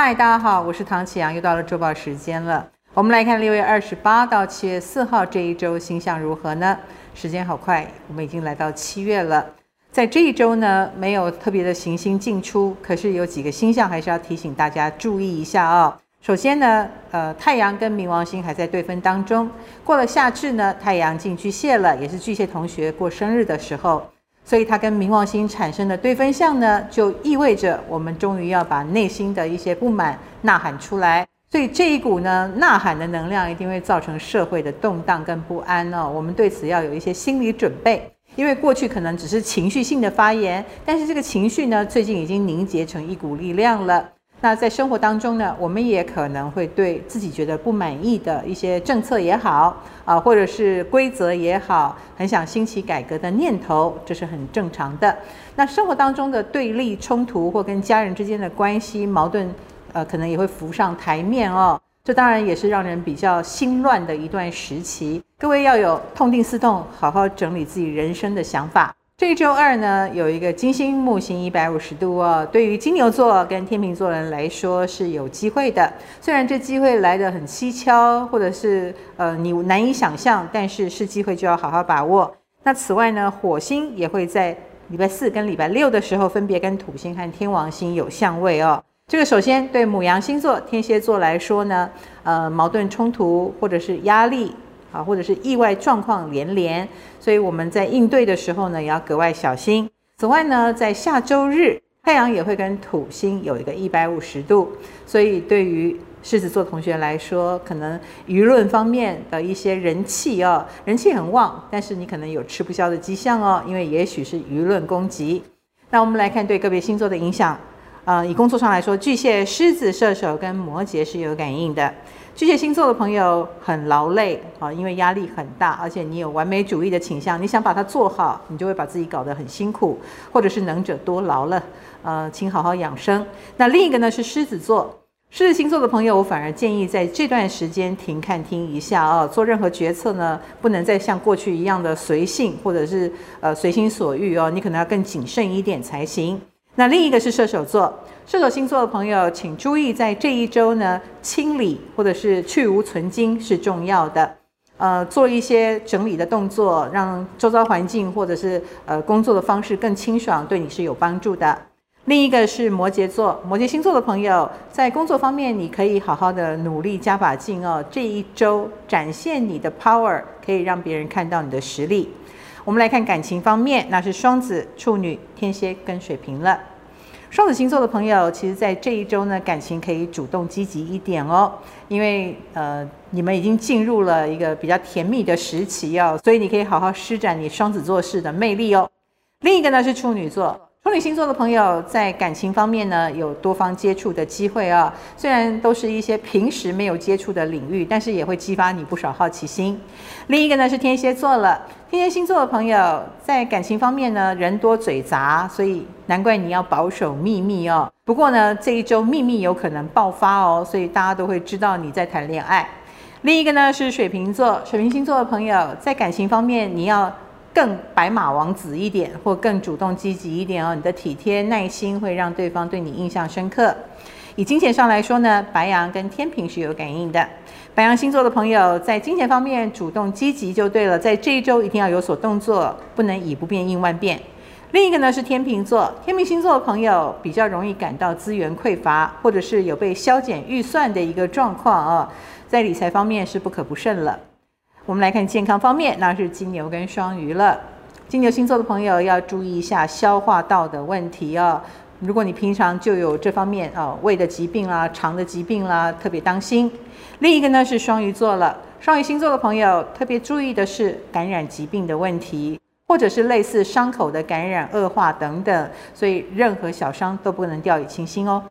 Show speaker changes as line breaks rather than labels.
嗨，大家好，我是唐启阳，又到了周报时间了。我们来看六月二十八到七月四号这一周星象如何呢？时间好快，我们已经来到七月了。在这一周呢，没有特别的行星进出，可是有几个星象还是要提醒大家注意一下哦。首先呢，呃，太阳跟冥王星还在对分当中，过了夏至呢，太阳进巨蟹了，也是巨蟹同学过生日的时候。所以它跟冥王星产生的对分相呢，就意味着我们终于要把内心的一些不满呐喊出来。所以这一股呢呐喊的能量一定会造成社会的动荡跟不安哦。我们对此要有一些心理准备，因为过去可能只是情绪性的发言，但是这个情绪呢，最近已经凝结成一股力量了。那在生活当中呢，我们也可能会对自己觉得不满意的一些政策也好啊，或者是规则也好，很想兴起改革的念头，这是很正常的。那生活当中的对立冲突或跟家人之间的关系矛盾，呃，可能也会浮上台面哦。这当然也是让人比较心乱的一段时期。各位要有痛定思痛，好好整理自己人生的想法。这周二呢，有一个金星木星一百五十度哦，对于金牛座跟天秤座人来说是有机会的。虽然这机会来得很蹊跷，或者是呃你难以想象，但是是机会就要好好把握。那此外呢，火星也会在礼拜四跟礼拜六的时候，分别跟土星和天王星有相位哦。这个首先对母羊星座、天蝎座来说呢，呃矛盾冲突或者是压力。啊，或者是意外状况连连，所以我们在应对的时候呢，也要格外小心。此外呢，在下周日，太阳也会跟土星有一个一百五十度，所以对于狮子座同学来说，可能舆论方面的一些人气哦，人气很旺，但是你可能有吃不消的迹象哦，因为也许是舆论攻击。那我们来看对个别星座的影响。呃，以工作上来说，巨蟹、狮子、射手跟摩羯是有感应的。巨蟹星座的朋友很劳累啊，因为压力很大，而且你有完美主义的倾向，你想把它做好，你就会把自己搞得很辛苦，或者是能者多劳了。呃，请好好养生。那另一个呢是狮子座，狮子星座的朋友，我反而建议在这段时间停看听一下啊，做任何决策呢，不能再像过去一样的随性，或者是呃随心所欲哦，你可能要更谨慎一点才行。那另一个是射手座，射手星座的朋友，请注意在这一周呢，清理或者是去芜存菁是重要的。呃，做一些整理的动作，让周遭环境或者是呃工作的方式更清爽，对你是有帮助的。另一个是摩羯座，摩羯星座的朋友，在工作方面你可以好好的努力加把劲哦。这一周展现你的 power，可以让别人看到你的实力。我们来看感情方面，那是双子、处女、天蝎跟水瓶了。双子星座的朋友，其实在这一周呢，感情可以主动积极一点哦，因为呃，你们已经进入了一个比较甜蜜的时期哦，所以你可以好好施展你双子座式的魅力哦。另一个呢是处女座。处女星座的朋友在感情方面呢，有多方接触的机会啊。虽然都是一些平时没有接触的领域，但是也会激发你不少好奇心。另一个呢是天蝎座了。天蝎星座的朋友在感情方面呢，人多嘴杂，所以难怪你要保守秘密哦。不过呢，这一周秘密有可能爆发哦，所以大家都会知道你在谈恋爱。另一个呢是水瓶座。水瓶星座的朋友在感情方面，你要。更白马王子一点，或更主动积极一点哦。你的体贴耐心会让对方对你印象深刻。以金钱上来说呢，白羊跟天秤是有感应的。白羊星座的朋友在金钱方面主动积极就对了，在这一周一定要有所动作，不能以不变应万变。另一个呢是天秤座，天秤星座的朋友比较容易感到资源匮乏，或者是有被削减预算的一个状况啊，在理财方面是不可不慎了。我们来看健康方面，那是金牛跟双鱼了。金牛星座的朋友要注意一下消化道的问题哦。如果你平常就有这方面哦，胃的疾病啦、肠的疾病啦，特别当心。另一个呢是双鱼座了。双鱼星座的朋友特别注意的是感染疾病的问题，或者是类似伤口的感染恶化等等，所以任何小伤都不能掉以轻心哦。